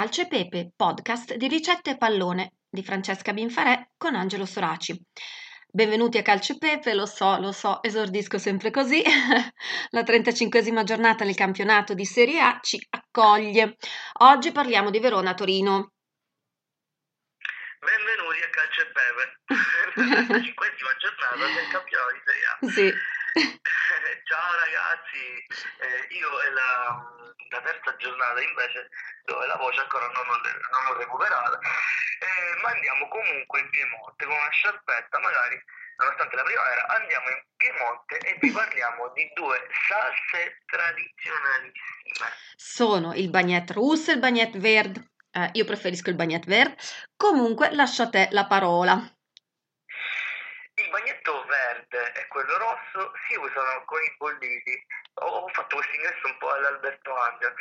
Calcio e Pepe, podcast di ricette e pallone di Francesca Binfarè con Angelo Soraci. Benvenuti a Calcio e Pepe, lo so, lo so, esordisco sempre così. La 35esima giornata del campionato di Serie A ci accoglie. Oggi parliamo di Verona-Torino. Benvenuti a Calcio e Pepe, la 35esima giornata del campionato di Serie A. Sì. Ciao ragazzi, eh, io è la, la, terza giornata invece dove la voce ancora non l'ho, non l'ho recuperata, eh, ma andiamo comunque in Piemonte con una sciarpetta, magari nonostante la primavera, andiamo in Piemonte e vi parliamo di due salse tradizionalissime. Sono il bagnette russo e il bagnette verde. Eh, io preferisco il bagnette verde. Comunque lascio a te la parola. Il bagnetto verde e quello rosso si usano con i bolliti. Ho fatto questo ingresso un po' all'Alberto Angel.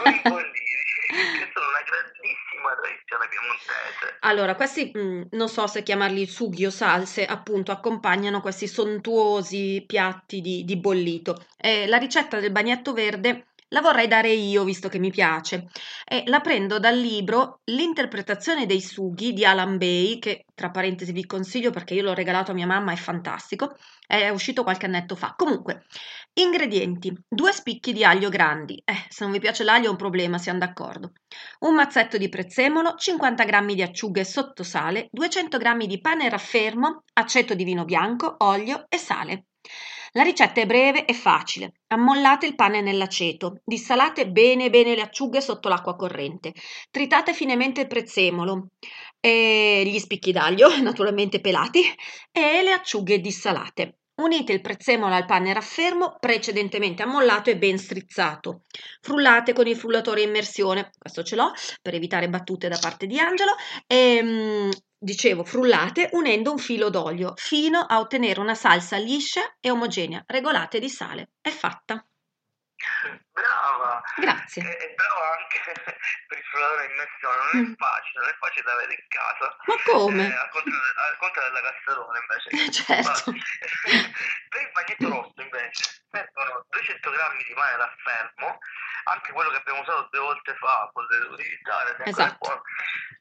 Con i bolliti, che sono una grandissima tradizione piemontese. Allora, questi mh, mm, non so se chiamarli sughi o salse, appunto, accompagnano questi sontuosi piatti di, di bollito. E la ricetta del bagnetto verde la vorrei dare io, visto che mi piace. E la prendo dal libro L'interpretazione dei sughi di Alan Bay, che tra parentesi vi consiglio perché io l'ho regalato a mia mamma, è fantastico. È uscito qualche annetto fa. Comunque, ingredienti: due spicchi di aglio grandi. Eh, se non vi piace l'aglio è un problema, siamo d'accordo. Un mazzetto di prezzemolo, 50 g di acciughe sotto sale, 200 g di pane raffermo, aceto di vino bianco, olio e sale. La ricetta è breve e facile. Ammollate il pane nell'aceto, dissalate bene bene le acciughe sotto l'acqua corrente, tritate finemente il prezzemolo, e gli spicchi d'aglio, naturalmente pelati, e le acciughe dissalate. Unite il prezzemolo al pane raffermo precedentemente ammollato e ben strizzato. Frullate con il frullatore a immersione, questo ce l'ho per evitare battute da parte di Angelo, e mm, dicevo, frullate unendo un filo d'olio fino a ottenere una salsa liscia e omogenea, regolate di sale. È fatta. Brava! Grazie. E, e brava anche per il frullatore in immersione, non è mm. facile, non è facile da avere in casa. Ma come? Eh, al, contrario, al, contrario, della casserone invece. certo. per il bagnetto rosso invece servono 200 grammi di pane raffermo, anche quello che abbiamo usato due volte fa, potete utilizzare, esatto.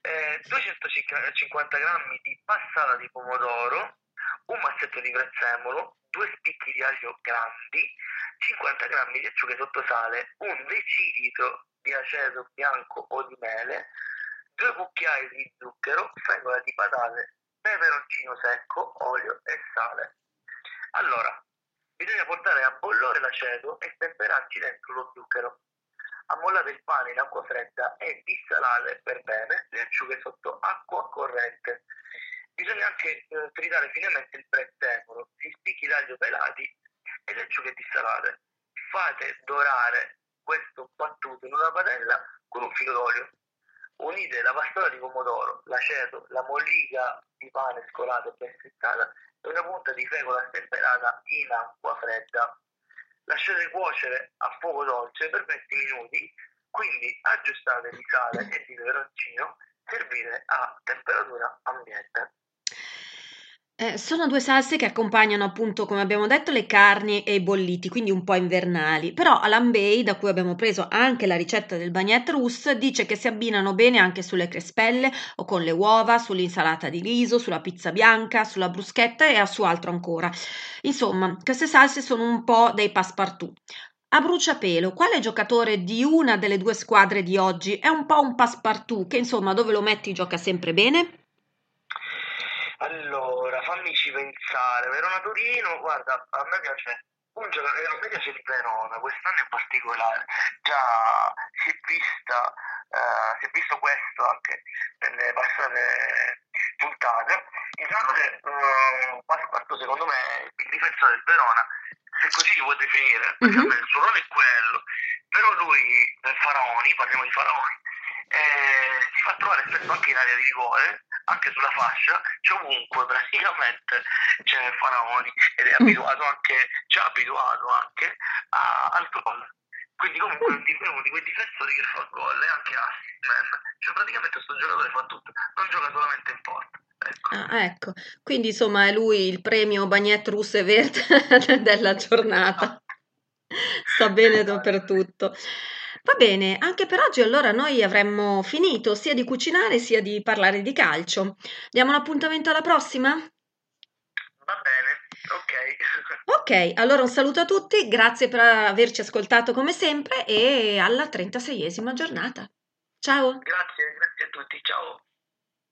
Eh, 250 grammi di passata di pomodoro, un mazzetto di prezzemolo, due spicchi di aglio grandi, 50 grammi di acciughe sotto sale, un decilitro di aceto bianco o di mele, due cucchiai di zucchero, fragola di patate, peperoncino secco, olio e sale. Allora, bisogna portare a bollore l'aceto e temperarci dentro lo zucchero. Ammollate il pane in acqua fredda e dissalate per bene le acciughe sotto acqua corrente. Bisogna anche eh, tritare finemente il prezzemolo, gli spicchi d'aglio pelati e le acciughe dissalate. Fate dorare questo battuto in una padella con un filo d'olio. Unite la pastata di pomodoro, l'aceto, la mollica di pane scolata e ben seccata e una punta di fecola stemperata in acqua fredda. Lasciate cuocere a fuoco dolce per 20 minuti, quindi aggiustate di sale e di peperoncino, servire a temperatura ambiente. Eh, sono due salse che accompagnano appunto, come abbiamo detto, le carni e i bolliti, quindi un po' invernali. Però Alan da cui abbiamo preso anche la ricetta del bagnette russe, dice che si abbinano bene anche sulle crespelle o con le uova, sull'insalata di riso, sulla pizza bianca, sulla bruschetta e su altro ancora. Insomma, queste salse sono un po' dei passepartout. A bruciapelo, quale giocatore di una delle due squadre di oggi è un po' un passepartout che insomma dove lo metti gioca sempre bene? Allora, fammici pensare. Verona Torino, guarda, a me piace un giocatore, a me piace il Verona, quest'anno in particolare. Già si è vista, uh, si è visto questo anche nelle passate puntate. Il giocatore uh, Pasquarto, secondo me, il difensore del Verona, se così si può definire, perché mm-hmm. il suo ruolo è quello. Però lui, Faraoni, parliamo di Faraoni, eh, si fa trovare spesso anche in area di rigore anche sulla fascia, c'è ovunque praticamente c'è Faraoni ed è abituato anche, ci ha abituato anche a, al gol. Quindi comunque è uno di quei difensori che fa gol e anche assist man. Cioè praticamente questo giocatore fa tutto, non gioca solamente in porta. Ecco. Ah, ecco. Quindi insomma è lui il premio Bagnette Russe Verde della giornata. Sta bene dappertutto. Va bene, anche per oggi allora noi avremmo finito sia di cucinare sia di parlare di calcio. Diamo un appuntamento alla prossima? Va bene, ok. Ok, allora un saluto a tutti, grazie per averci ascoltato come sempre e alla 36esima giornata. Ciao! Grazie, grazie a tutti, ciao.